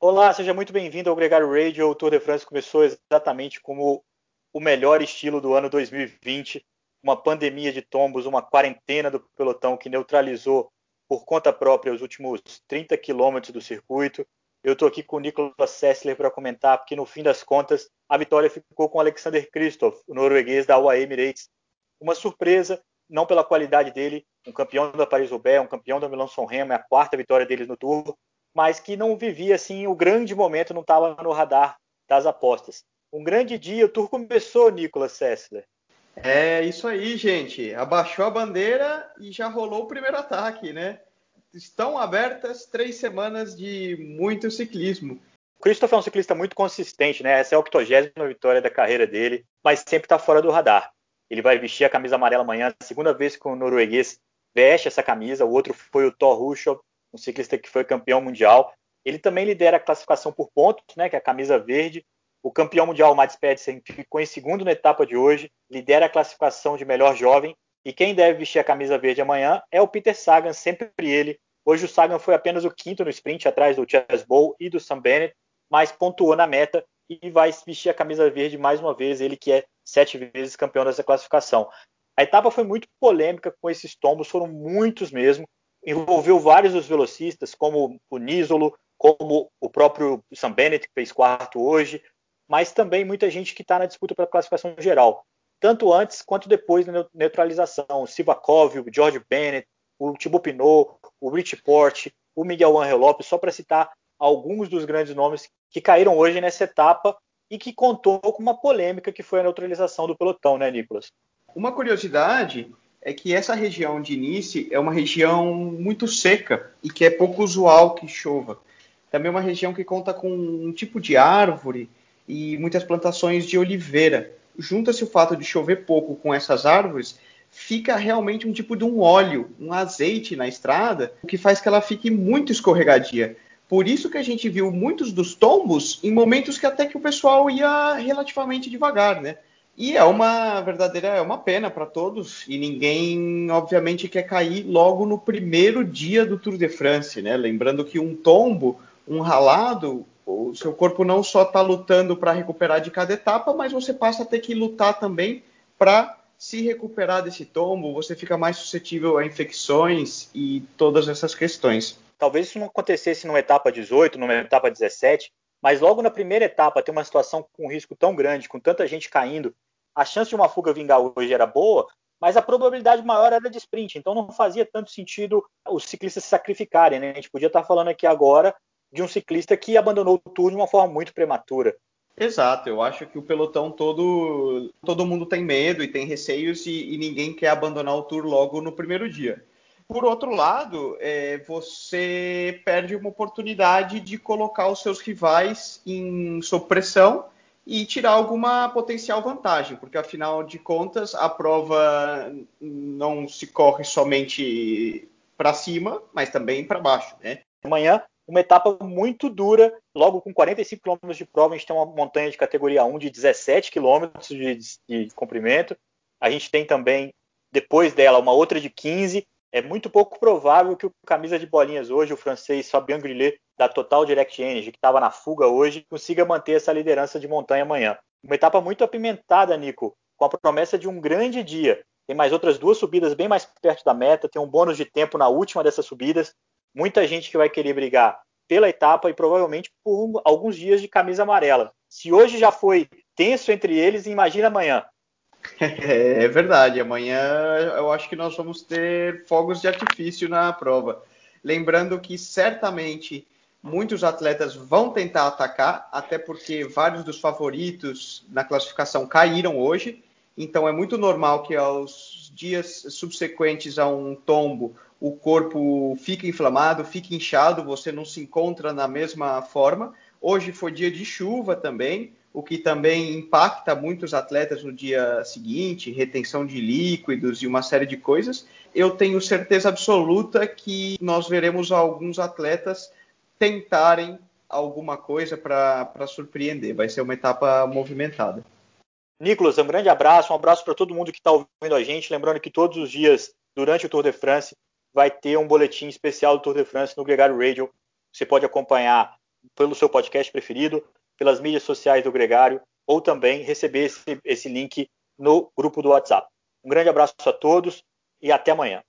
Olá, seja muito bem-vindo ao Gregário Radio. O Tour de France começou exatamente como o melhor estilo do ano 2020, uma pandemia de tombos, uma quarentena do pelotão que neutralizou por conta própria os últimos 30 quilômetros do circuito. Eu estou aqui com o Nicolas Sessler para comentar, porque no fim das contas a vitória ficou com Alexander Kristoff, o norueguês da UAE Emirates. Uma surpresa, não pela qualidade dele, um campeão da Paris-Roubaix, um campeão da Milan-San Remo, é a quarta vitória deles no Tour, mas que não vivia assim o grande momento, não estava no radar das apostas. Um grande dia, o tour começou, Nicolas Sessler. É isso aí, gente. Abaixou a bandeira e já rolou o primeiro ataque, né? Estão abertas três semanas de muito ciclismo. O Christopher é um ciclista muito consistente, né? Essa é a 80 vitória da carreira dele, mas sempre está fora do radar. Ele vai vestir a camisa amarela amanhã, segunda vez que o norueguês veste essa camisa. O outro foi o Thor Hushovd, um ciclista que foi campeão mundial. Ele também lidera a classificação por pontos, né, que é a camisa verde. O campeão mundial, Mads Pedersen, ficou em segundo na etapa de hoje, lidera a classificação de melhor jovem. E quem deve vestir a camisa verde amanhã é o Peter Sagan, sempre ele. Hoje o Sagan foi apenas o quinto no sprint, atrás do Chas Bowl e do Sam Bennett, mas pontuou na meta e vai vestir a camisa verde mais uma vez, ele que é sete vezes campeão dessa classificação. A etapa foi muito polêmica com esses tombos, foram muitos mesmo envolveu vários dos velocistas, como o Nisolo, como o próprio Sam Bennett, que fez quarto hoje, mas também muita gente que está na disputa pela classificação geral, tanto antes quanto depois da neutralização. O Sivakov, o George Bennett, o Thibaut Pinot, o Rich Porte, o Miguel Angel Lopes, só para citar alguns dos grandes nomes que caíram hoje nessa etapa e que contou com uma polêmica que foi a neutralização do pelotão, né, Nicolas? Uma curiosidade é que essa região de Nice é uma região muito seca e que é pouco usual que chova. Também é uma região que conta com um tipo de árvore e muitas plantações de oliveira. Junta-se o fato de chover pouco com essas árvores, fica realmente um tipo de um óleo, um azeite na estrada, o que faz que ela fique muito escorregadia. Por isso que a gente viu muitos dos tombos em momentos que até que o pessoal ia relativamente devagar, né? E é uma verdadeira, é uma pena para todos e ninguém, obviamente, quer cair logo no primeiro dia do Tour de France, né? Lembrando que um tombo, um ralado, o seu corpo não só está lutando para recuperar de cada etapa, mas você passa a ter que lutar também para se recuperar desse tombo, você fica mais suscetível a infecções e todas essas questões. Talvez isso não acontecesse numa etapa 18, numa etapa 17, mas logo na primeira etapa ter uma situação com um risco tão grande, com tanta gente caindo, a chance de uma fuga vingar hoje era boa, mas a probabilidade maior era de sprint, então não fazia tanto sentido os ciclistas se sacrificarem. Né? A gente podia estar falando aqui agora de um ciclista que abandonou o Tour de uma forma muito prematura. Exato, eu acho que o pelotão todo, todo mundo tem medo e tem receios e, e ninguém quer abandonar o Tour logo no primeiro dia. Por outro lado, é, você perde uma oportunidade de colocar os seus rivais em sob pressão e tirar alguma potencial vantagem, porque afinal de contas a prova não se corre somente para cima, mas também para baixo, né? Amanhã uma etapa muito dura, logo com 45 km de prova, a gente tem uma montanha de categoria 1 de 17 km de, de comprimento. A gente tem também depois dela uma outra de 15 é muito pouco provável que o camisa de bolinhas hoje, o francês Fabien Grillet, da Total Direct Energy, que estava na fuga hoje, consiga manter essa liderança de montanha amanhã. Uma etapa muito apimentada, Nico, com a promessa de um grande dia. Tem mais outras duas subidas bem mais perto da meta, tem um bônus de tempo na última dessas subidas. Muita gente que vai querer brigar pela etapa e provavelmente por alguns dias de camisa amarela. Se hoje já foi tenso entre eles, imagina amanhã. É verdade. Amanhã eu acho que nós vamos ter fogos de artifício na prova. Lembrando que certamente muitos atletas vão tentar atacar, até porque vários dos favoritos na classificação caíram hoje. Então é muito normal que aos dias subsequentes a um tombo o corpo fique inflamado, fique inchado, você não se encontra na mesma forma. Hoje foi dia de chuva também, o que também impacta muitos atletas no dia seguinte, retenção de líquidos e uma série de coisas. Eu tenho certeza absoluta que nós veremos alguns atletas tentarem alguma coisa para surpreender. Vai ser uma etapa movimentada. Nicolas, um grande abraço, um abraço para todo mundo que está ouvindo a gente. Lembrando que todos os dias, durante o Tour de France, vai ter um boletim especial do Tour de France no Gregário Radio. Você pode acompanhar pelo seu podcast preferido, pelas mídias sociais do Gregário, ou também receber esse, esse link no grupo do WhatsApp. Um grande abraço a todos e até amanhã.